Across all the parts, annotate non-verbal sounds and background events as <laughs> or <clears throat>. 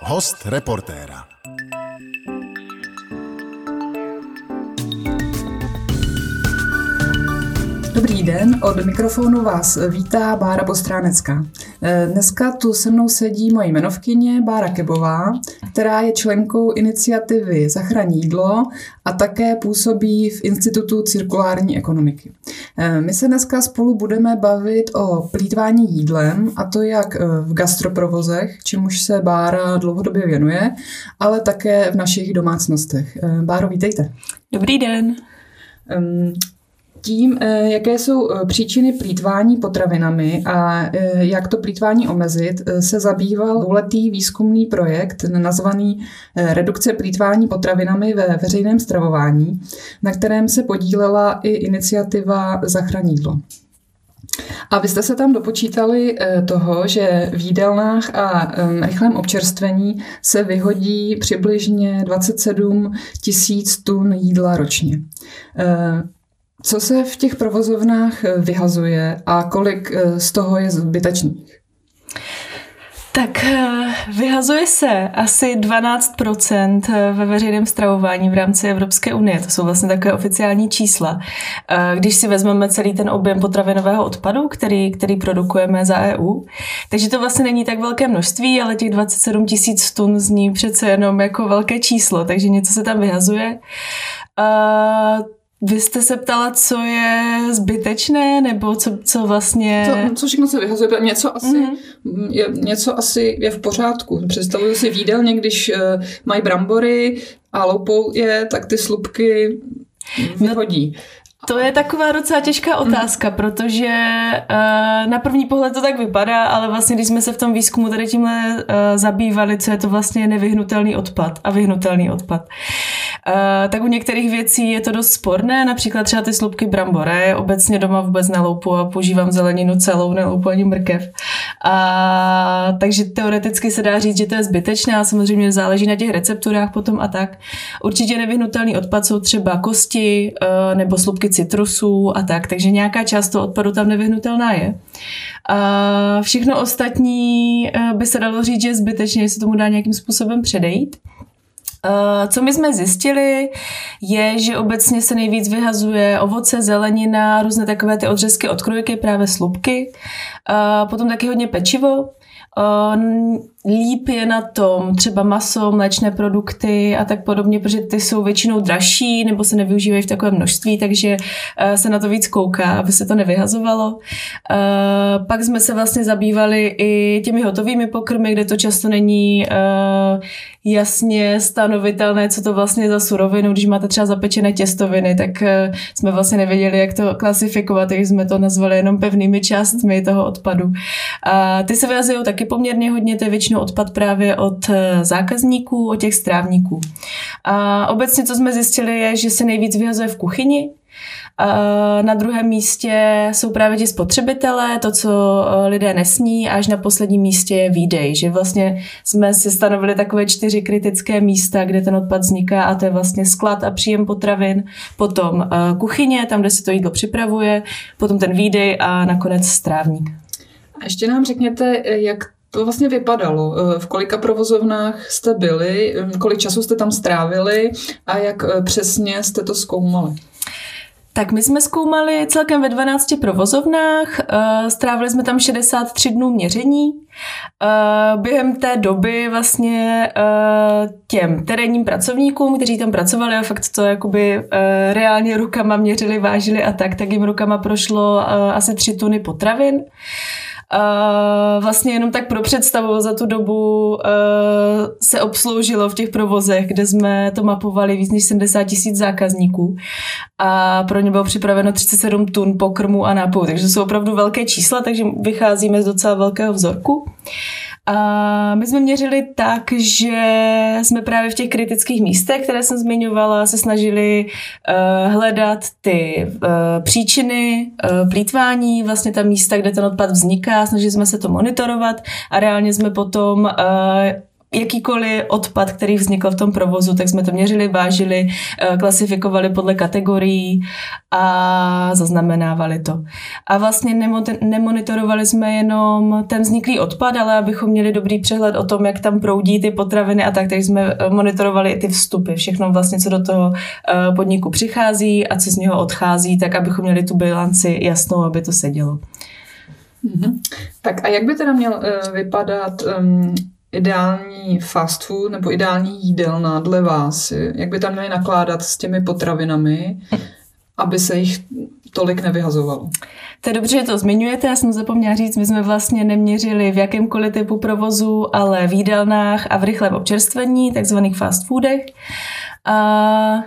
Host reportéra. Dobrý den, od mikrofonu vás vítá Bára Postránecká. Eh, dneska tu se mnou sedí moje jmenovkyně Bára Kebová, která je členkou iniciativy Zachraň jídlo a také působí v Institutu cirkulární ekonomiky. Eh, my se dneska spolu budeme bavit o plítvání jídlem, a to jak eh, v gastroprovozech, čemuž se Bára dlouhodobě věnuje, ale také v našich domácnostech. Báro, vítejte. Dobrý den tím, eh, jaké jsou eh, příčiny plítvání potravinami a eh, jak to plítvání omezit, se zabýval dvouletý výzkumný projekt nazvaný Redukce plítvání potravinami ve veřejném stravování, na kterém se podílela i iniciativa Zachranídlo. A vy jste se tam dopočítali toho, že v jídelnách a rychlém občerstvení se vyhodí přibližně 27 tisíc tun jídla ročně. Co se v těch provozovnách eh, vyhazuje a kolik eh, z toho je zbytečných? Tak eh, vyhazuje se asi 12% ve veřejném stravování v rámci Evropské unie. To jsou vlastně takové oficiální čísla. Když si vezmeme celý ten objem potravinového odpadu, který, který produkujeme za EU, takže to vlastně není tak velké množství, ale těch 27 tisíc tun zní přece jenom jako velké číslo, takže něco se tam vyhazuje. Vy jste se ptala, co je zbytečné, nebo co, co vlastně... To, co všechno se vyhazuje, něco asi, mm-hmm. je, něco asi je v pořádku. Představuju si v jídelně, když uh, mají brambory a loupou je, tak ty slupky vyhodí. No, to je taková docela těžká mhm. otázka, protože uh, na první pohled to tak vypadá, ale vlastně když jsme se v tom výzkumu tady tímhle uh, zabývali, co je to vlastně nevyhnutelný odpad a vyhnutelný odpad, tak u některých věcí je to dost sporné, například třeba ty slupky brambore, obecně doma vůbec neloupu a používám zeleninu celou, neloupu ani mrkev. A, takže teoreticky se dá říct, že to je zbytečné a samozřejmě záleží na těch recepturách potom a tak. Určitě nevyhnutelný odpad jsou třeba kosti uh, nebo slupky citrusů a tak, takže nějaká část toho odpadu tam nevyhnutelná je. A všechno ostatní eh, by se dalo říct, že je zbytečně, jestli tomu dá nějakým způsobem předejít. Eh, co my jsme zjistili, je, že obecně se nejvíc vyhazuje ovoce, zelenina, různé takové ty odřezky, odkrojky, právě slupky, eh, potom taky hodně pečivo, líp je na tom třeba maso, mléčné produkty a tak podobně, protože ty jsou většinou dražší nebo se nevyužívají v takovém množství, takže eh, se na to víc kouká, aby se to nevyhazovalo. Eh, pak jsme se vlastně zabývali i těmi hotovými pokrmy, kde to často není eh, jasně stanovitelné, co to vlastně za surovinu. Když máte třeba zapečené těstoviny, tak jsme vlastně nevěděli, jak to klasifikovat, takže jsme to nazvali jenom pevnými částmi toho odpadu. A ty se vyhazují taky poměrně hodně, to je většinou odpad právě od eh, zákazníků, od těch strávníků. A obecně, co jsme zjistili, je, že se nejvíc vyhazuje v kuchyni, na druhém místě jsou právě ti spotřebitelé, to, co eh, lidé nesní, až na posledním místě je výdej, že vlastně jsme si stanovili takové čtyři kritické místa, kde ten odpad vzniká a to je vlastně sklad a příjem potravin, potom eh, kuchyně, tam, kde se to jídlo připravuje, potom ten výdej a nakonec strávník. A ještě nám řekněte, jak to vlastně vypadalo? Eh, v kolika provozovnách jste byli, eh, kolik času jste tam strávili a jak eh, přesně jste to zkoumali? Tak my jsme zkoumali celkem ve 12 provozovnách, strávili jsme tam 63 dnů měření. Během té doby vlastně těm terénním pracovníkům, kteří tam pracovali a fakt to jakoby reálně rukama měřili, vážili a tak, tak jim rukama prošlo asi 3 tuny potravin. Uh, vlastně jenom tak pro představu za tu dobu uh, se obsloužilo v těch provozech, kde jsme to mapovali víc než 70 tisíc zákazníků a pro ně bylo připraveno 37 tun pokrmu a nápojů, takže to jsou opravdu velké čísla, takže vycházíme z docela velkého vzorku. A my jsme měřili tak, že jsme právě v těch kritických místech, které jsem zmiňovala, se snažili uh, hledat ty uh, příčiny uh, plítvání, vlastně ta místa, kde ten odpad vzniká, snažili jsme se to monitorovat a reálně jsme potom uh, jakýkoliv odpad, který vznikl v tom provozu, tak jsme to měřili, vážili, eh, klasifikovali podle kategorií a zaznamenávali to. A vlastně nemonitorovali jsme jenom ten vzniklý odpad, ale abychom měli dobrý přehled o tom, jak tam proudí ty potraviny a tak, tak jsme eh, monitorovali i ty vstupy, všechno vlastně, co do toho eh, podniku přichází a co z něho odchází, tak abychom měli tu bilanci jasnou, aby to sedělo. Mm-hmm. Tak a jak by teda měl uh, vypadat um, ideální fast food nebo ideální jídelna dle vás? Jak by tam měli nakládat s těmi potravinami, <laughs> aby se jich tolik nevyhazovalo? To je dobře, že to zmiňujete, já jsem zapomněla říct, my jsme vlastně neměřili v jakémkoliv typu provozu, ale v jídelnách a v rychlém občerstvení, takzvaných fast foodech. A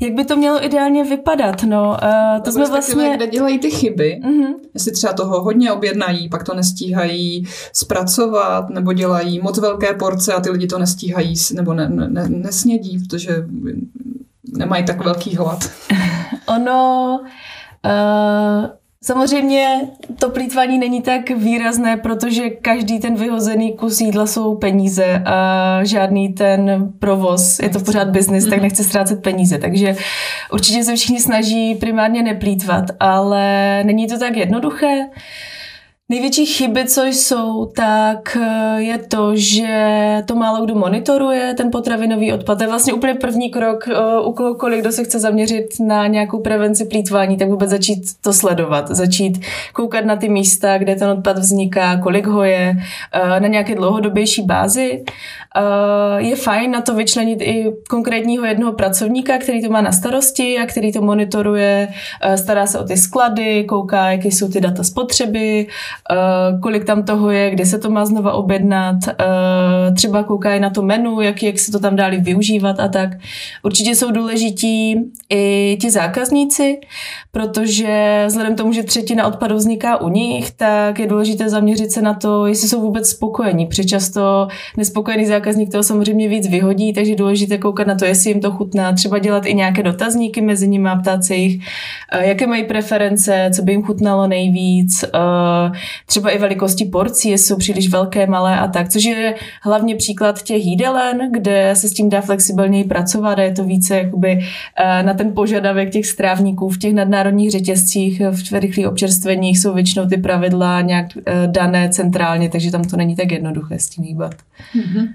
jak by to mělo ideálně vypadat? No, uh, to jsme vlastně... Kde dělají ty chyby, uh-huh. jestli třeba toho hodně objednají, pak to nestíhají zpracovat, nebo dělají moc velké porce a ty lidi to nestíhají, nebo ne, ne, nesnědí, protože nemají tak velký hlad. <laughs> ono... Uh, Samozřejmě to plítvání není tak výrazné, protože každý ten vyhozený kus jídla jsou peníze a žádný ten provoz, je to pořád biznis, tak mhm. nechce ztrácet peníze. Takže určitě se všichni snaží primárně neplítvat, ale není to tak jednoduché. Největší chyby, co jsou, tak eh, je to, že to málo kdo monitoruje, ten potravinový odpad. To je vlastně úplně první krok eh, u kohokoliv, kdo se chce zaměřit na nějakou prevenci plítvání, tak vůbec začít to sledovat, začít koukat na ty místa, kde ten odpad vzniká, kolik ho je, eh, na nějaké dlouhodobější bázi. Je fajn na to vyčlenit i konkrétního jednoho pracovníka, který to má na starosti a který to monitoruje, stará se o ty sklady, kouká, jaké jsou ty data spotřeby, Eh, kolik tam toho je, kdy se to má znova objednat, eh, třeba koukají na to menu, jak, jak se to tam dáli využívat a tak. Určitě jsou důležití i ti zákazníci, protože vzhledem tomu, že třetina odpadu vzniká u nich, tak je důležité zaměřit se na to, jestli jsou vůbec spokojení. Přečasto nespokojený zákazník toho samozřejmě víc vyhodí, takže je důležité koukat na to, jestli jim to chutná, třeba dělat i nějaké dotazníky mezi nimi a ptát se jich, eh, jaké mají preference, co by jim chutnalo nejvíc, třeba i velikosti porcí, jsou příliš velké, malé a tak, což je hlavně příklad těch jídelen, kde se s tím dá flexibilněji pracovat a je to více jakoby eh, na ten požadavek těch strávníků v těch nadnárodních řetězcích, v rychlých občerstveních jsou většinou ty pravidla nějak eh, dané centrálně, takže tam to není tak jednoduché s tím hýbat. Mm-hmm.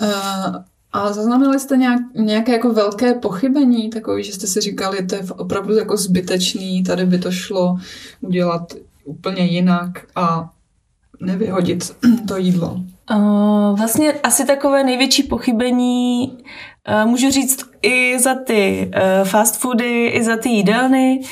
Uh... A zaznamenali jste nějak, nějaké jako velké pochybení, takové, že jste si říkali, to je opravdu jako zbytečný, tady by to šlo udělat úplně jinak a nevyhodit <clears throat> to jídlo? Uh, vlastně asi takové největší pochybení uh, můžu říct i za ty uh, fast foody, i za ty jídelny. Uh,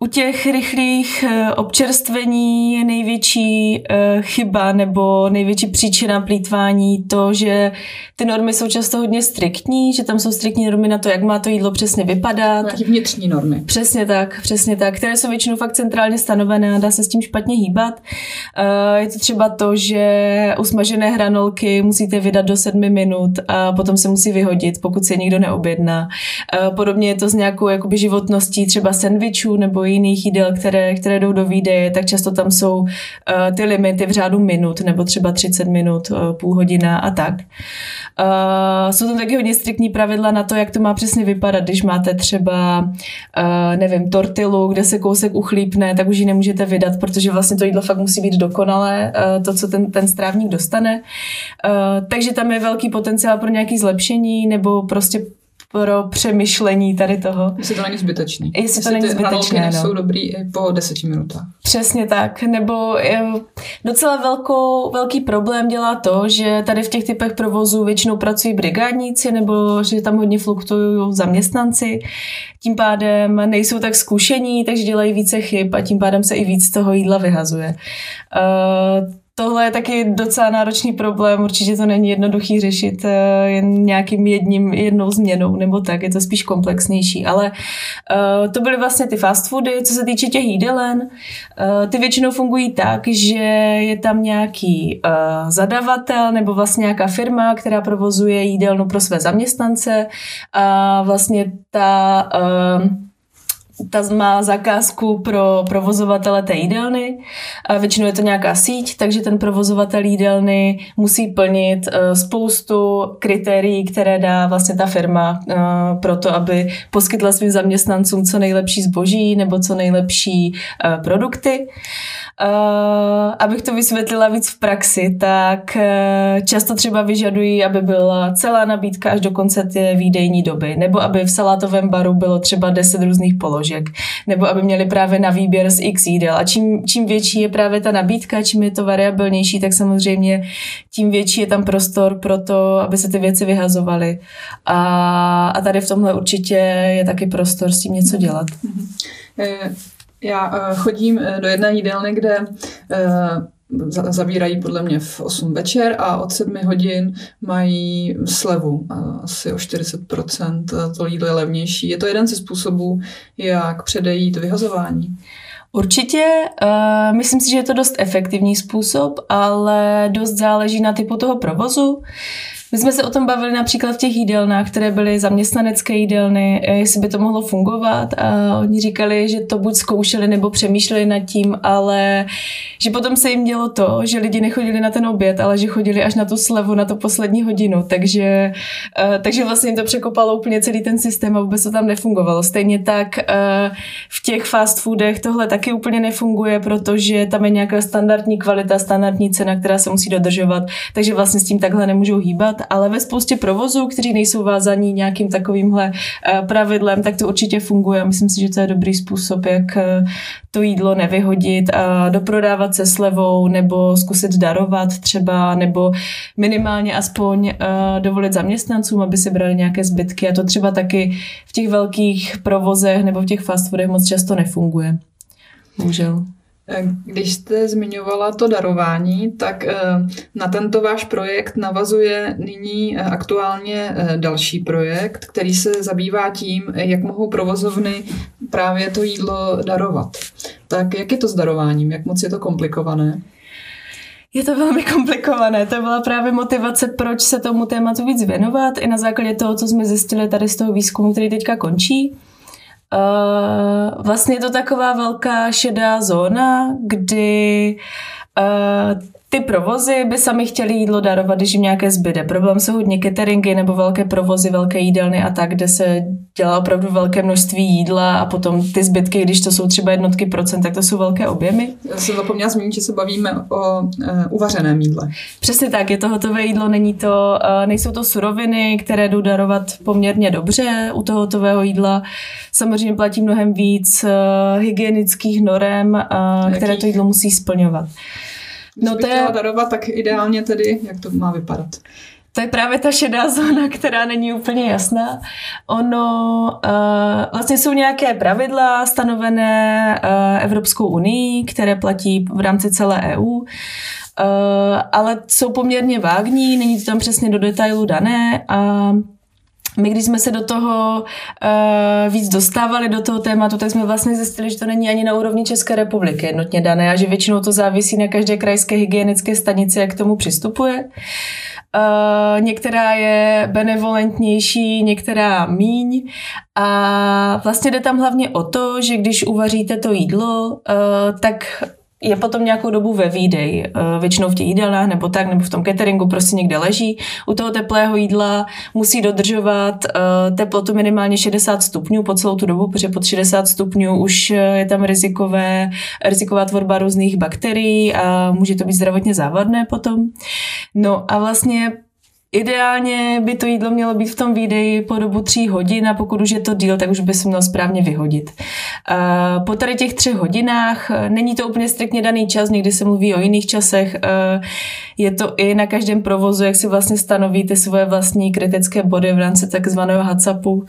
u těch rychlých eh, občerstvení je největší eh, chyba nebo největší příčina plítvání to, že ty normy jsou často hodně striktní, že tam jsou striktní normy na to, jak má to jídlo přesně vypadat. Nějaký vnitřní normy. Přesně tak, přesně tak, které jsou většinou fakt centrálně stanovené a dá se s tím špatně hýbat. Eh, je to třeba to, že usmažené hranolky musíte vydat do sedmi minut a potom se musí vyhodit, pokud se někdo neobjedná. Podobně je to s nějakou jakoby životností třeba sendvičů nebo jiných jídel, které, které jdou do výdeje, tak často tam jsou uh, ty limity v řádu minut, nebo třeba 30 minut, uh, půl hodina a tak. Uh, jsou tam taky hodně striktní pravidla na to, jak to má přesně vypadat. Když máte třeba, uh, nevím, tortilu, kde se kousek uchlípne, tak už ji nemůžete vydat, protože vlastně to jídlo fakt musí být dokonalé, uh, to, co ten, ten strávník dostane. Uh, takže tam je velký potenciál pro nějaké zlepšení nebo prostě pro přemýšlení tady toho. Jestli to není zbytečný. Jestli, Jestli to není zbytečné, no. jsou dobrý i po deseti minutách. Přesně tak. Nebo docela velkou, velký problém dělá to, že tady v těch typech provozů většinou pracují brigádníci nebo že tam hodně fluktuují zaměstnanci. Tím pádem nejsou tak zkušení, takže dělají více chyb a tím pádem se i víc toho jídla vyhazuje. Uh, Tohle je taky docela náročný problém, určitě to není jednoduchý řešit eh, jen nějakým jedním, jednou změnou nebo tak, je to spíš komplexnější, ale uh, to byly vlastně ty fast foody, co se týče těch jídelen, uh, ty většinou fungují tak, že je tam nějaký uh, zadavatel nebo vlastně nějaká firma, která provozuje jídelnu pro své zaměstnance a vlastně ta uh, ta má zakázku pro provozovatele té jídelny. A většinou je to nějaká síť, takže ten provozovatel jídelny musí plnit uh, spoustu kritérií, které dá vlastně ta firma uh, pro to, aby poskytla svým zaměstnancům co nejlepší zboží nebo co nejlepší uh, produkty. Uh, abych to vysvětlila víc v praxi, tak uh, často třeba vyžadují, aby byla celá nabídka až do konce té výdejní doby, nebo aby v salátovém baru bylo třeba 10 různých položek, nebo aby měli právě na výběr z x jídel. A čím, čím větší je právě ta nabídka, čím je to variabilnější, tak samozřejmě tím větší je tam prostor pro to, aby se ty věci vyhazovaly. A, a tady v tomhle určitě je taky prostor s tím něco dělat. Mm-hmm. Já uh, chodím uh, do jedné jídelny, kde uh, zavírají podle mě v 8 večer a od 7 hodin mají slevu asi o 40%. To jídlo je levnější. Je to jeden ze způsobů, jak předejít vyhazování. Určitě, uh, myslím si, že je to dost efektivní způsob, ale dost záleží na typu toho provozu. My jsme se o tom bavili například v těch jídelnách, které byly zaměstnanecké jídelny, eh, jestli by to mohlo fungovat. A oni říkali, že to buď zkoušeli nebo přemýšleli nad tím, ale že potom se jim dělo to, že lidi nechodili na ten oběd, ale že chodili až na tu slevu, na tu poslední hodinu, takže, uh, takže vlastně to překopalo úplně celý ten systém a vůbec to tam nefungovalo. Stejně tak uh, v těch fast foodech tohle taky úplně nefunguje, protože tam je nějaká standardní kvalita, standardní cena, která se musí dodržovat, takže vlastně s tím takhle nemůžou hýbat ale ve spoustě provozů, kteří nejsou vázaní nějakým takovýmhle eh, pravidlem, tak to určitě funguje. Myslím si, že to je dobrý způsob, jak eh, to jídlo nevyhodit a doprodávat se slevou nebo zkusit darovat třeba, nebo minimálně aspoň uh, dovolit zaměstnancům, aby si brali nějaké zbytky a to třeba taky v těch velkých provozech nebo v těch fast foodech moc často nefunguje. Bohužel. Když jste zmiňovala to darování, tak eh, na tento váš projekt navazuje nyní eh, aktuálně eh, další projekt, který se zabývá tím, jak mohou provozovny právě to jídlo darovat. Tak jak je to s darováním? Jak moc je to komplikované? Je to velmi komplikované. To byla právě motivace, proč se tomu tématu víc věnovat. I na základě toho, co jsme zjistili tady z toho výzkumu, který teďka končí. Uh, vlastně je to taková velká šedá zóna, kdy uh, ty provozy by sami chtěli jídlo darovat, když jim nějaké zbyde. Problém jsou hodně cateringy nebo velké provozy, velké jídelny a tak, kde se dělá opravdu velké množství jídla a potom ty zbytky, když to jsou třeba jednotky procent, tak to jsou velké objemy. Já jsem zapomněla zmínit, že se bavíme o uh, uvařeném jídle. Přesně tak, je to hotové jídlo, není to, uh, nejsou to suroviny, které jdou darovat poměrně dobře u toho hotového jídla. Samozřejmě platí mnohem víc uh, hygienických norem, uh, které to jídlo musí splňovat. No to je... darovat, tak ideálně tedy, jak to má vypadat? To je právě ta šedá zóna, která není úplně jasná. Ono, uh, vlastně jsou nějaké pravidla stanovené uh, Evropskou unii, které platí v rámci celé EU, uh, ale jsou poměrně vágní, není to tam přesně do detailu dané a my, když jsme se do toho uh, víc dostávali, do toho tématu, tak jsme vlastně zjistili, že to není ani na úrovni České republiky jednotně dané a že většinou to závisí na každé krajské hygienické stanici, jak k tomu přistupuje. Uh, některá je benevolentnější, některá míň a vlastně jde tam hlavně o to, že když uvaříte to jídlo, uh, tak je potom nějakou dobu ve výdej, eh, většinou v těch jídelnách nebo tak, nebo v tom cateringu prostě někde leží. U toho teplého jídla musí dodržovat eh, teplotu minimálně 60 stupňů po celou tu dobu, protože pod 60 stupňů už eh, je tam rizikové, riziková tvorba různých bakterií a může to být zdravotně závadné potom. No a vlastně Ideálně by to jídlo mělo být v tom výdeji po dobu tří hodin a pokud už je to díl, tak už by se mělo správně vyhodit. Po tady těch třech hodinách není to úplně striktně daný čas, někdy se mluví o jiných časech. Je to i na každém provozu, jak si vlastně stanovíte svoje vlastní kritické body v rámci takzvaného HACCPu,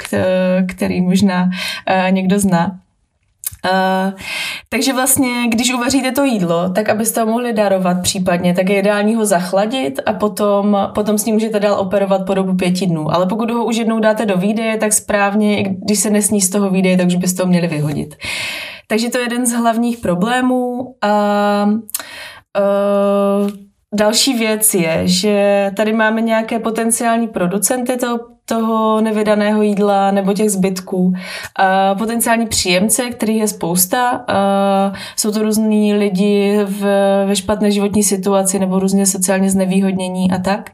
který možná někdo zná. Uh, takže vlastně, když uvaříte to jídlo, tak abyste ho mohli darovat případně, tak je ideální ho zachladit a potom, potom s ním můžete dál operovat po dobu pěti dnů. Ale pokud ho už jednou dáte do výdeje, tak správně, když se nesní z toho výdeje, tak už byste ho měli vyhodit. Takže to je jeden z hlavních problémů. A, uh, další věc je, že tady máme nějaké potenciální producenty toho toho nevydaného jídla nebo těch zbytků. A potenciální příjemce, který je spousta, a jsou to různí lidi v, ve špatné životní situaci nebo různě sociálně znevýhodnění a tak.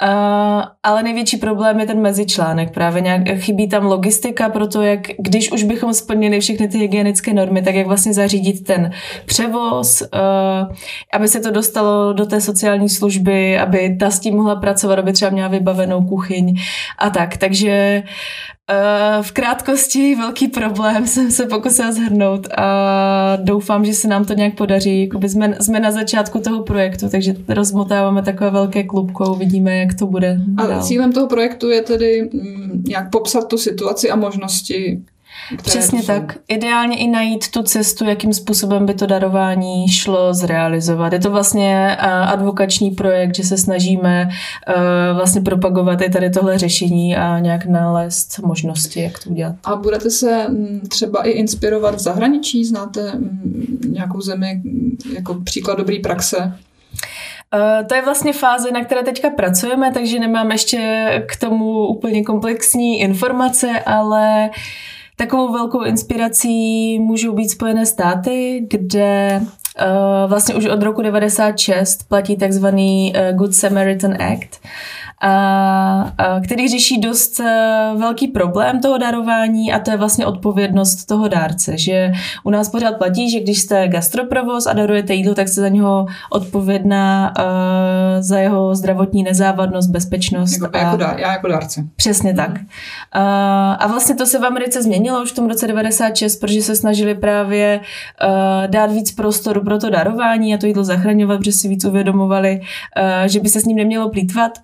A, ale největší problém je ten mezičlánek. Právě nějak chybí tam logistika pro to, jak když už bychom splnili všechny ty hygienické normy, tak jak vlastně zařídit ten převoz, aby se to dostalo do té sociální služby, aby ta s tím mohla pracovat, aby třeba měla vybavenou kuchyň a tak. Takže uh, v krátkosti velký problém jsem se pokusila zhrnout a doufám, že se nám to nějak podaří. Jakoby jsme, jsme na začátku toho projektu, takže rozmotáváme takové velké klubko, uvidíme, jak to bude. A dál. cílem toho projektu je tedy mm, nějak popsat tu situaci a možnosti Přesně tak. Ideálně i najít tu cestu, jakým způsobem by to darování šlo zrealizovat. Je to vlastně advokační projekt, že se snažíme vlastně propagovat i tady tohle řešení a nějak nalézt možnosti, jak to udělat. A budete se třeba i inspirovat v zahraničí? Znáte nějakou zemi jako příklad dobré praxe? Uh, to je vlastně fáze, na které teďka pracujeme, takže nemám ještě k tomu úplně komplexní informace, ale uh, Takovou velkou inspirací můžou být Spojené státy, kde uh, vlastně už od roku 96 platí takzvaný uh, Good Samaritan Act, a, a, který řeší dost eh, velký problém toho darování a to je vlastně odpovědnost toho dárce, že u nás pořád platí, že když jste gastroprovoz a darujete jídlo, tak jste za něho odpovědná uh, za jeho zdravotní nezávadnost, bezpečnost. Jako, a, jako dár, já jako dárce. Přesně tak. Uh, a vlastně to se v Americe změnilo už v tom roce 96, protože se snažili právě uh, dát víc prostoru pro to darování a to jídlo zachraňovat, protože si víc uvědomovali, uh, že by se s ním nemělo plítvat.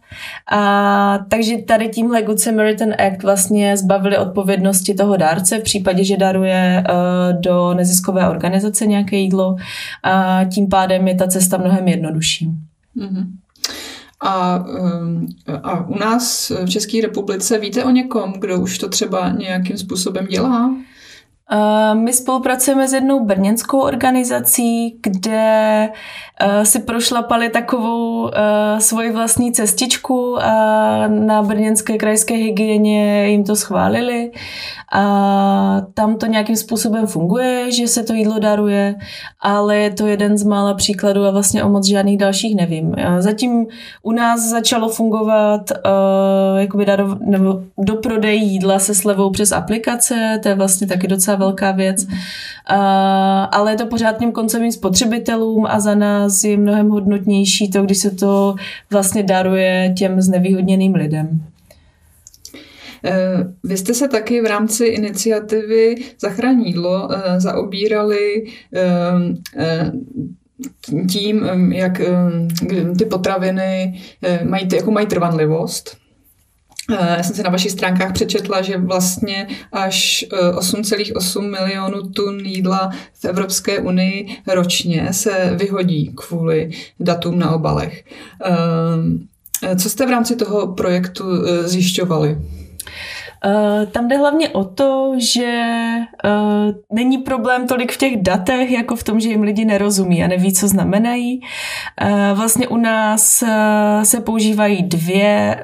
A, takže tady tímhle Good Samaritan Act vlastně zbavili odpovědnosti toho dárce v případě, že daruje uh, do neziskové organizace nějaké jídlo a tím pádem je ta cesta mnohem jednodušší. Mm-hmm. A, a u nás v České republice víte o někom, kdo už to třeba nějakým způsobem dělá? My spolupracujeme s jednou brněnskou organizací, kde si prošlapali takovou svoji vlastní cestičku a na brněnské krajské hygieně jim to schválili a tam to nějakým způsobem funguje, že se to jídlo daruje, ale je to jeden z mála příkladů a vlastně o moc žádných dalších nevím. Zatím u nás začalo fungovat jakoby darov, nebo do prodej jídla se slevou přes aplikace, to je vlastně taky docela velká věc, uh, ale je to pořád těm koncovým spotřebitelům a za nás je mnohem hodnotnější to, když se to vlastně daruje těm znevýhodněným lidem. Eh, vy jste se taky v rámci iniciativy Zachrání jídlo eh, zaobírali eh, tím, jak ty potraviny mají, jako mají trvanlivost. Já jsem si na vašich stránkách přečetla, že vlastně až 8,8 milionů tun jídla v Evropské unii ročně se vyhodí kvůli datům na obalech. Co jste v rámci toho projektu zjišťovali? Uh, tam jde hlavně o to, že uh, není problém tolik v těch datech, jako v tom, že jim lidi nerozumí a neví, co znamenají. Uh, vlastně u nás se používají dvě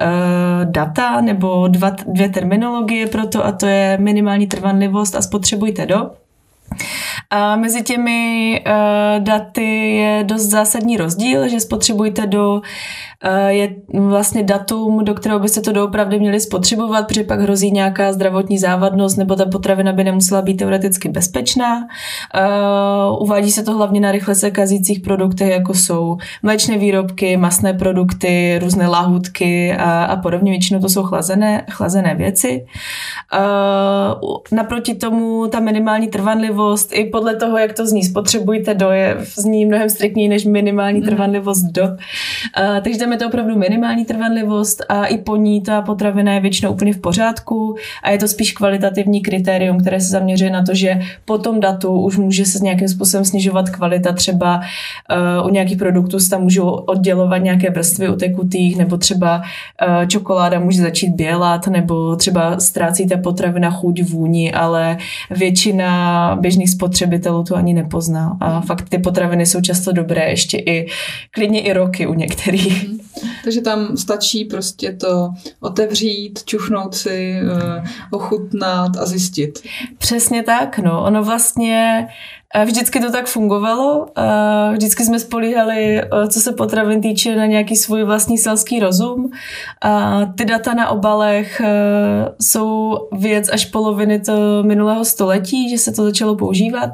data nebo dva, dvě terminologie pro to a to je minimální trvanlivost a spotřebujte do. A mezi těmi uh, daty je dost zásadní rozdíl, že spotřebujte do Eh, je vlastně datum, do kterého byste to doopravdy měli spotřebovat, protože pak hrozí nějaká zdravotní závadnost nebo ta potravina by nemusela být teoreticky bezpečná. Eh, uvádí se to hlavně na rychle se kazících produktech, jako jsou mléčné výrobky, masné produkty, různé lahůdky a, a podobně. Většinou to jsou chlazené, chlazené věci. Eh, naproti tomu ta minimální trvanlivost, i podle toho, jak to zní, spotřebujte do, je zní mnohem striktněji než minimální mhm. trvanlivost do. Takže tam je to opravdu minimální trvanlivost a i po ní ta potravina je většinou úplně v pořádku a je to spíš kvalitativní kritérium, které se zaměřuje na to, že po tom datu už může se nějakým způsobem snižovat kvalita. Třeba uh, u nějakých produktů se tam můžou oddělovat nějaké vrstvy utekutých, nebo třeba uh, čokoláda může začít bělat, nebo třeba ztrácí ta potravina chuť, vůni, ale většina běžných spotřebitelů to ani nepozná. A fakt ty potraviny jsou často dobré, ještě i klidně i roky u některých. Mm-hmm. Takže tam stačí prostě to otevřít, čuchnout si, uh, ochutnat a zjistit. Přesně tak, no. Ono vlastně Vždycky to tak fungovalo. Vždycky jsme spolíhali, co se potravin týče, na nějaký svůj vlastní selský rozum. Ty data na obalech jsou věc až poloviny to minulého století, že se to začalo používat.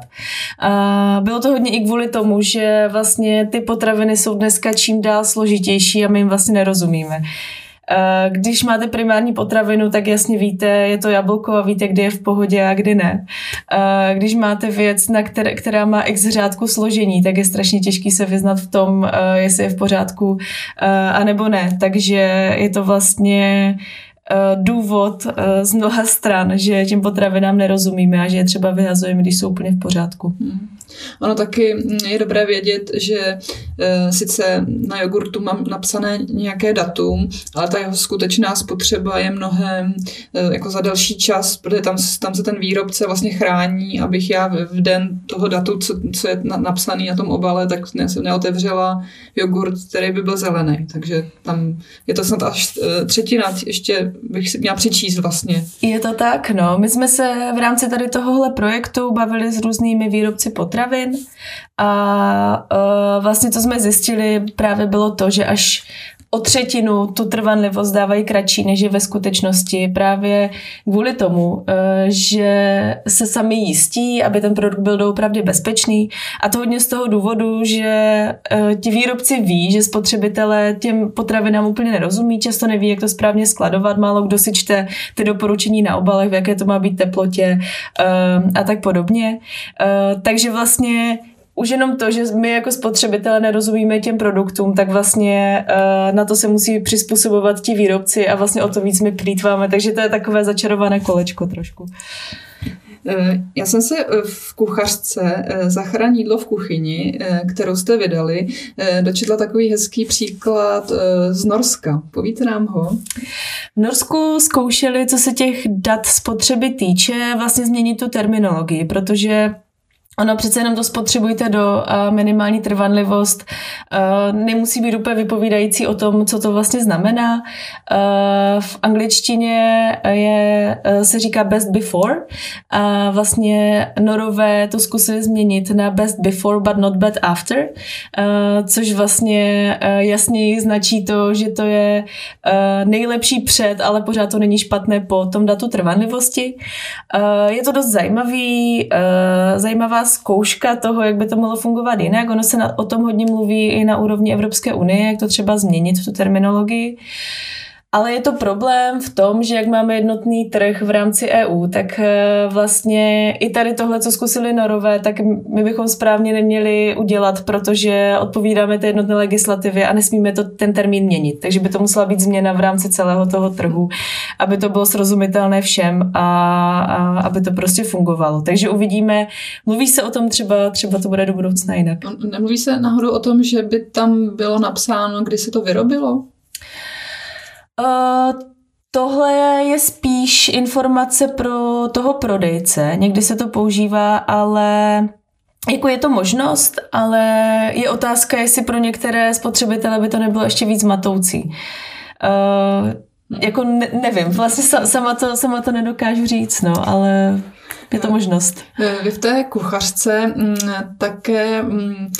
Bylo to hodně i kvůli tomu, že vlastně ty potraviny jsou dneska čím dál složitější a my jim vlastně nerozumíme. Eh, když máte primární potravinu, tak jasně víte, je to jablko a víte, kdy je v pohodě a kdy ne. Eh, když máte věc, na které, která má x řádku složení, tak je strašně těžký se vyznat v tom, eh, jestli je v pořádku a nebo ne. Takže je to vlastně důvod z mnoha stran, že těm potravinám nerozumíme a že je třeba vyhazujeme, když jsou úplně v pořádku. Hmm. Ono taky je dobré vědět, že e, sice na jogurtu mám napsané nějaké datum, ale ta jeho skutečná spotřeba je mnohem e, jako za delší čas, protože tam, tam se ten výrobce vlastně chrání, abych já v den toho datu, co, co je na, napsaný na tom obale, tak ne, jsem neotevřela jogurt, který by byl zelený. Takže tam je to snad až e, třetina, ještě bych si měla přečíst vlastně. Je to tak, no. My jsme se v rámci tady tohohle projektu bavili s různými výrobci potravin potravin. A uh, vlastně co jsme zjistili právě bylo to, že až o třetinu tu trvanlivost dávají kratší, než je ve skutečnosti. Právě kvůli tomu, e, že se sami jistí, aby ten produkt byl doopravdy bezpečný. A to hodně z toho důvodu, že e, ti výrobci ví, že spotřebitelé těm potravinám úplně nerozumí, často neví, jak to správně skladovat, málo kdo si čte ty doporučení na obalech, v jaké to má být teplotě a tak podobně. Takže vlastně už jenom to, že my jako spotřebitelé nerozumíme těm produktům, tak vlastně uh, na to se musí přizpůsobovat ti výrobci a vlastně o to víc my plítváme, takže to je takové začarované kolečko trošku. Eh, já jsem se eh, v kuchařce Zachrání jídlo v kuchyni, kterou jste vydali, dočetla takový hezký příklad z Norska. Povíte nám ho? V Norsku zkoušeli, co se těch dat spotřeby týče, vlastně změnit tu terminologii, protože Ono přece jenom to spotřebujte do uh, minimální trvanlivost. Uh, nemusí být úplně vypovídající o tom, co to vlastně znamená. Uh, v angličtině je, se říká best before. A vlastně norové to zkusili změnit na best before but not bad after, což vlastně uh, jasně značí to, že to je nejlepší před, ale pořád to není špatné po tom datu trvanlivosti. Je to dost zajímavý, zajímavá zkouška toho, jak by to mohlo fungovat jinak. Ono se na, o tom hodně mluví i na úrovni Evropské unie, jak to třeba změnit, tu terminologii. Uh, ale je to problém v tom, že jak máme jednotný trh v rámci EU, tak eh, vlastně i tady tohle, co zkusili Norové, tak my bychom správně neměli udělat, protože odpovídáme té jednotné legislativě a nesmíme to, ten termín měnit. Takže by to musela být změna v rámci celého toho trhu, aby to bylo srozumitelné všem a, a aby to prostě fungovalo. Takže uvidíme, mluví se o tom třeba, třeba to bude do budoucna jinak. Nemluví se náhodou o tom, že by tam bylo napsáno, kdy se to vyrobilo? Uh, tohle je spíš informace pro toho prodejce. Někdy se to používá, ale jako je to možnost, ale je otázka, jestli pro některé spotřebitele by to nebylo ještě víc matoucí. Uh, jako ne, nevím, vlastně sama to, sama to nedokážu říct, no, ale je to možnost. Vy v té kuchařce mm, také mm,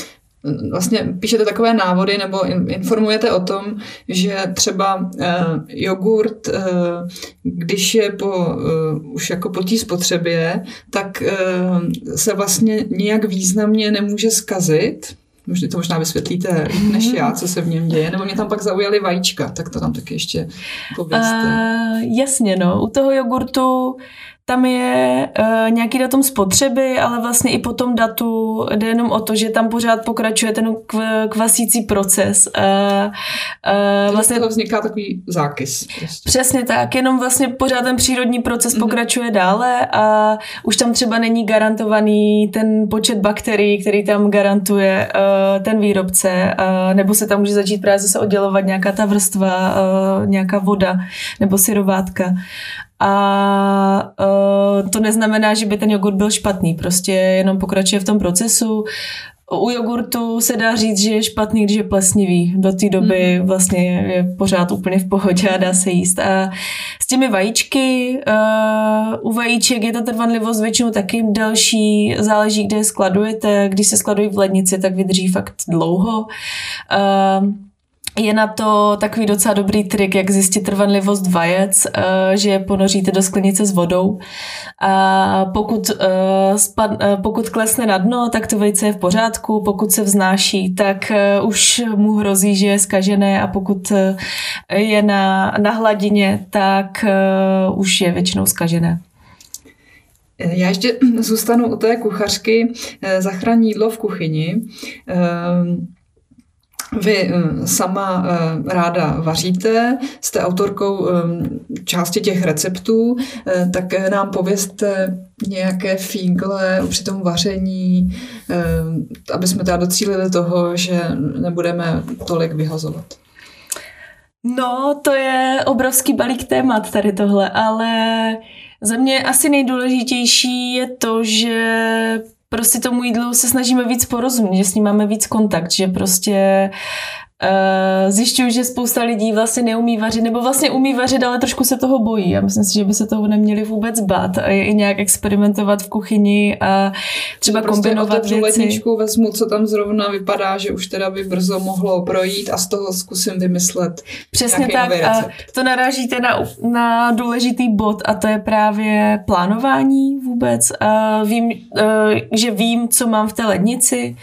vlastně píšete takové návody nebo informujete o tom, že třeba uh, jogurt, uh, když je po, uh, už jako po té spotřebě, tak uh, se vlastně nijak významně nemůže zkazit, Možná to možná vysvětlíte než já, co se v něm děje, nebo mě tam pak zaujaly vajíčka, tak to tam taky ještě povězte. Uh, jasně, no. U toho jogurtu tam je uh, nějaký datum spotřeby, ale vlastně i po tom datu jde jenom o to, že tam pořád pokračuje ten kv- kvasící proces. Uh, uh, vlastně toho vzniká takový zákys. Prostě. Přesně tak, jenom vlastně pořád ten přírodní proces mm-hmm. pokračuje dále a už tam třeba není garantovaný ten počet bakterií, který tam garantuje uh, ten výrobce, uh, nebo se tam může začít právě zase oddělovat nějaká ta vrstva, uh, nějaká voda nebo syrovátka. A uh, to neznamená, že by ten jogurt byl špatný, prostě jenom pokračuje v tom procesu. u jogurtu se dá říct, že je špatný, když je plesnivý. Do té doby mm-hmm. vlastně je pořád úplně v pohodě a dá se jíst. A s těmi vajíčky, uh, u vajíček je ta trvanlivost většinou taky delší, záleží, kde je skladujete. Když se skladují v lednici, tak vydrží fakt dlouho. Uh, je na to takový docela dobrý trik, jak zjistit trvanlivost vajec, eh, že je ponoříte do sklenice s vodou. A pokud, eh, pokud klesne na dno, tak to vejce je v pořádku, pokud se vznáší, tak eh, už mu hrozí, že je skažené a pokud je na, na hladině, tak už je většinou skažené. Já ještě zůstanu u té kuchařky zachrání jídlo v kuchyni. Vy eh, sama eh, ráda vaříte, jste autorkou eh, části těch receptů, tak nám povězte nějaké fígle při tom vaření, aby jsme teda docílili toho, že nebudeme tolik vyhazovat. No, to je obrovský balík témat tady tohle, ale za mě asi nejdůležitější je to, že prostě tomu jídlu se snažíme víc porozumět, že s ním máme víc kontakt, že prostě zjišťuju, že spousta lidí vlastně neumí vařit, nebo vlastně umí vařit, ale trošku se toho bojí. Já myslím si, že by se toho neměli vůbec bát a i nějak experimentovat v kuchyni a třeba prostě kombinovat věci. ledničku, vezmu, co tam zrovna vypadá, že už teda by brzo mohlo projít a z toho zkusím vymyslet Přesně tak a to narážíte na, na důležitý bod a to je právě plánování vůbec. Uh, vím, uh, že vím, co mám v té lednici.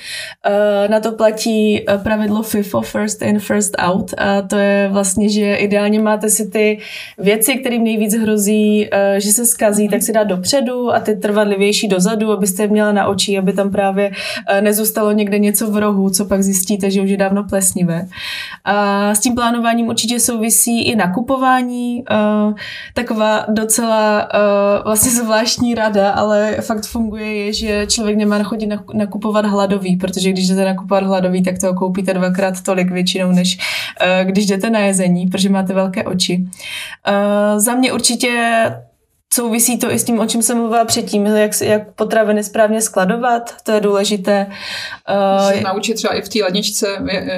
Uh, na to platí pravidlo FIFO, first first in, first out. A to je vlastně, že ideálně máte si ty věci, kterým nejvíc hrozí, eh, že se skazí, tak si dát dopředu a ty trvanlivější dozadu, abyste je měla na oči, aby tam právě eh, nezůstalo někde něco v rohu, co pak zjistíte, že už je dávno plesnivé. A s tím plánováním určitě souvisí i nakupování. Eh, taková docela vlastně zvláštní rada, ale fakt funguje je, že člověk nemá chodit nakupovat hladový, protože když jdete nakupovat hladový, tak toho koupíte dvakrát tolik většinou, než uh, když jdete na jezení, protože máte velké oči. Uh, za mě určitě Souvisí to i s tím, o čem jsem mluvila předtím, jak, jak potraviny správně skladovat, to je důležité. Uh, se naučit třeba i v té ledničce,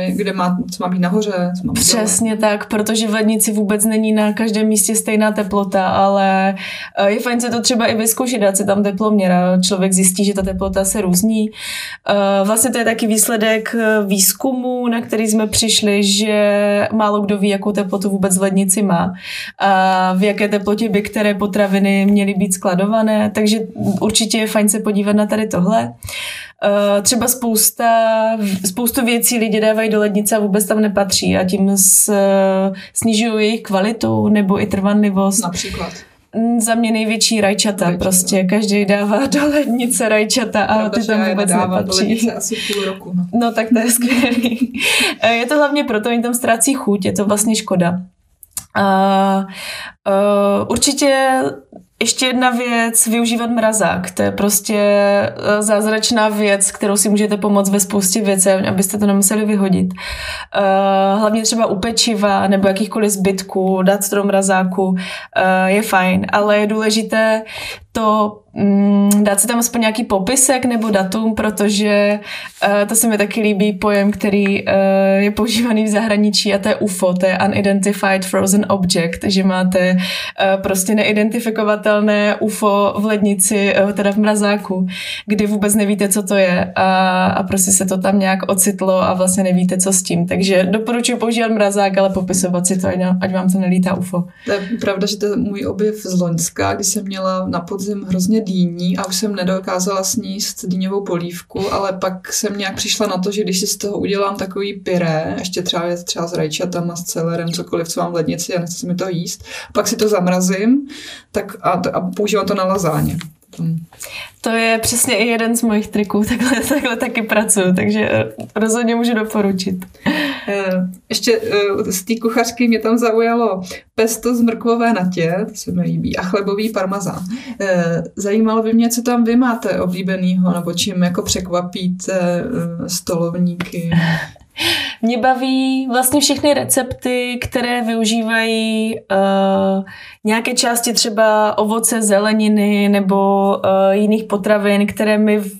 kde má, co má být nahoře. Co má být Přesně dole. tak, protože v lednici vůbec není na každém místě stejná teplota, ale uh, je fajn se to třeba i vyzkoušet, dát si tam teploměr a člověk zjistí, že ta teplota se různí. Uh, vlastně to je taky výsledek výzkumu, na který jsme přišli, že málo kdo ví, jakou teplotu vůbec v lednici má a v jaké teplotě by které potraviny potraviny měly být skladované, takže určitě je fajn se podívat na tady tohle. Uh, třeba spousta, spoustu věcí lidi dávají do lednice a vůbec tam nepatří a tím s, snižují jejich kvalitu nebo i trvanlivost. Například. Mm, za mě největší rajčata, rajčata. prostě každý dává <laughs> do lednice rajčata a Pravda, ty tam vůbec nepatří. Do asi půl roku. No. no tak to je skvělý. <laughs> Eh, je to hlavně proto, že tam ztrácí chuť, je to vlastně škoda. Uh, uh, určitě ještě jedna věc, využívat mrazák. To je prostě eh, zázračná věc, kterou si můžete pomoct ve spoustě věcí, abyste to nemuseli vyhodit. Uh, hlavně třeba u pečiva nebo jakýchkoliv zbytků, dát to do mrazáku uh, je fajn, ale je důležité to mm, dát si tam aspoň nějaký popisek nebo datum, protože uh, to se mi taky líbí pojem, který uh, je používaný v zahraničí a to je UFO, to je Unidentified Frozen Object, že máte uh, prostě neidentifikovatelné UFO v lednici, teda v mrazáku, kdy vůbec nevíte, co to je a, a prostě se to tam nějak ocitlo a vlastně nevíte, co s tím. Takže doporučuji používat mrazák, ale popisovat si to, ať vám to nelítá UFO. To je pravda, že to je můj objev z Loňska, kdy jsem měla na podzim hrozně dýní a už jsem nedokázala sníst dýňovou polívku, ale pak jsem nějak přišla na to, že když si z toho udělám takový pyré, ještě třeba třeba s rajčatama, s celerem, cokoliv, co mám v lednici a nechci se mi to jíst, pak si to zamrazím tak a, a používám to na lazáně. To je přesně i jeden z mojich triků, <laughs> takhle, takhle taky pracuji, takže eh, rozhodně můžu doporučit. Eh, ještě eh, z té kuchařky mě tam zaujalo pesto z mrkvové natě, to se mi líbí, a chlebový parmazán. Zajímalo by mě, co tam vy máte oblíbenýho, nebo čím jako překvapíte stolovníky. <laughs> Mě baví vlastně všechny recepty, které využívají uh, nějaké části třeba ovoce, zeleniny nebo uh, jiných potravin, které my v,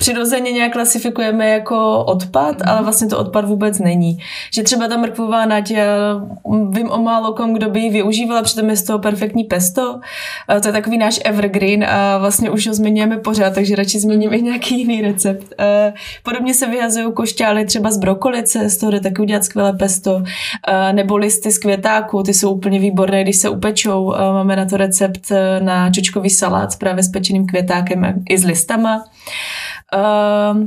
přirozeně nějak klasifikujeme jako odpad, mm. ale vlastně to odpad vůbec není. Že třeba ta mrkvová nať, vím o málo kom, kdo by ji využívala, přitom je z toho perfektní pesto. To je takový náš evergreen a vlastně už ho zmiňujeme pořád, takže radši zmíním i nějaký jiný recept. Podobně se vyhazují košťály třeba z brokolice, z toho jde taky udělat skvělé pesto, nebo listy z květáku, ty jsou úplně výborné, když se upečou. Máme na to recept na čočkový salát právě s pečeným květákem i s listama. Uh,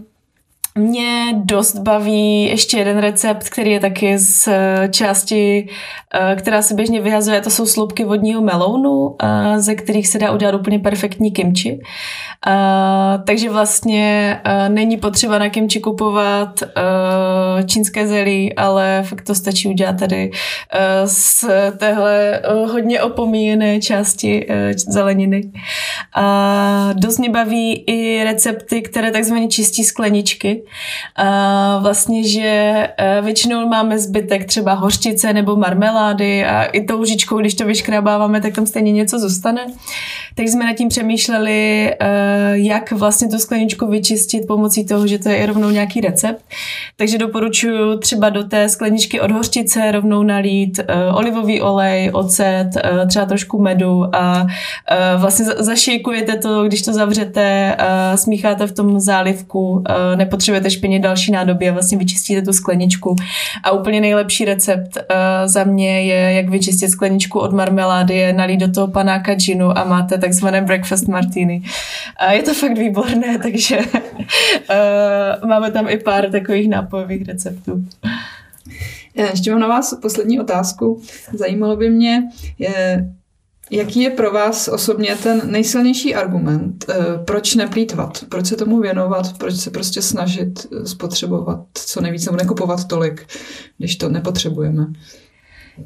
mě dost baví ještě jeden recept, který je taky z eh, části, eh, která se běžně vyhazuje, to jsou sloupky vodního melounu, eh, ze kterých se dá udělat úplně perfektní kimči. Takže vlastně není potřeba na kimči kupovat čínské zelí, ale fakt to stačí udělat tady z téhle hodně opomíjené části zeleniny. Dost mě baví i recepty, které takzvaně čistí skleničky, a vlastně, že e, většinou máme zbytek třeba hořčice nebo marmelády a i tou lžičkou, když to vyškrábáváme, tak tam stejně něco zůstane. Tak jsme nad tím přemýšleli, e, jak vlastně tu skleničku vyčistit pomocí toho, že to je rovnou nějaký recept. Takže doporučuji třeba do té skleničky od hořčice rovnou nalít e, olivový olej, ocet, třeba trošku medu a vlastně zašejkujete to, když to zavřete, smícháte v tom zálivku, nepotřebujete potřebujete špinit další nádoby a vlastně vyčistíte tu skleničku. A úplně nejlepší recept uh, za mě je, jak vyčistit skleničku od marmelády, je nalít do toho panáka džinu a máte takzvané breakfast martini. A je to fakt výborné, <laughs> takže uh, máme tam i pár takových nápojových receptů. Ještě mám na vás poslední otázku. Zajímalo by mě, je, Jaký je pro vás osobně ten nejsilnější argument, eh, proč neplýtvat, proč se tomu věnovat, proč se prostě snažit eh, spotřebovat co nejvíc nebo nekupovat tolik, když to nepotřebujeme?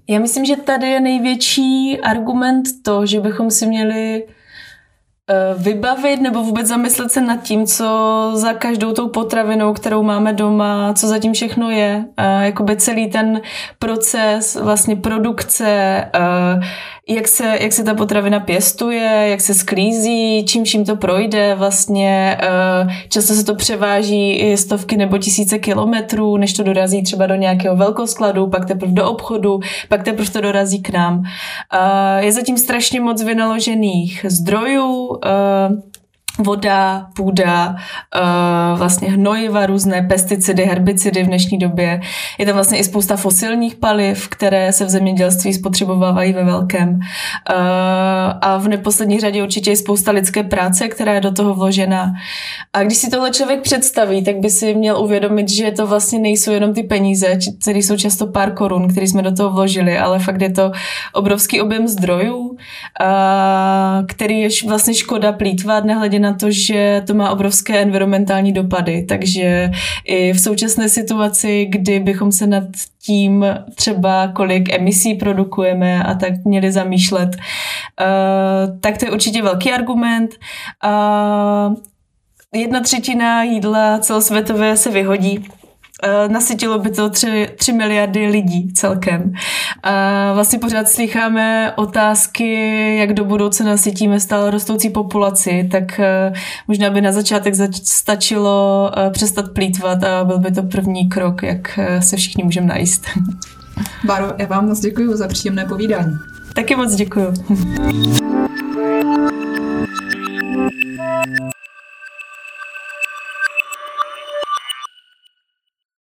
Já myslím, že tady je největší argument to, že bychom si měli eh, vybavit nebo vůbec zamyslet se nad tím, co za každou tou potravinou, kterou máme doma, co zatím všechno je. Jakoby celý ten proces vlastně produkce, jak se, jak se ta potravina pěstuje, jak se sklízí, čím vším to projde vlastně. Eh, často se to převáží i stovky nebo tisíce kilometrů, než to dorazí třeba do nějakého velkoskladu, pak teprve do obchodu, pak teprve to dorazí k nám. Eh, je zatím strašně moc vynaložených zdrojů, eh, voda, půda, uh, vlastně hnojiva, různé pesticidy, herbicidy v dnešní době. Je tam vlastně i spousta fosilních paliv, které se v zemědělství spotřebovávají ve velkém. Uh, a v neposlední řadě určitě je spousta lidské práce, která je do toho vložena. A když si tohle člověk představí, tak by si měl uvědomit, že to vlastně nejsou jenom ty peníze, které jsou často pár korun, které jsme do toho vložili, ale fakt je to obrovský objem zdrojů, uh, který je vlastně škoda plítvat, nehledě na to, že to má obrovské environmentální dopady, takže i v současné situaci, kdy bychom se nad tím třeba, kolik emisí produkujeme a tak měli zamýšlet, uh, tak to je určitě velký argument. Uh, jedna třetina jídla celosvětové se vyhodí nasytilo by to 3, 3 miliardy lidí celkem. A vlastně pořád slycháme otázky, jak do budoucna nasytíme stále rostoucí populaci, tak eh, možná by na začátek stačilo eh, přestat plítvat a byl by to první krok, jak se všichni můžeme najíst. Báro, já vám moc děkuji za příjemné povídání. Taky moc děkuji.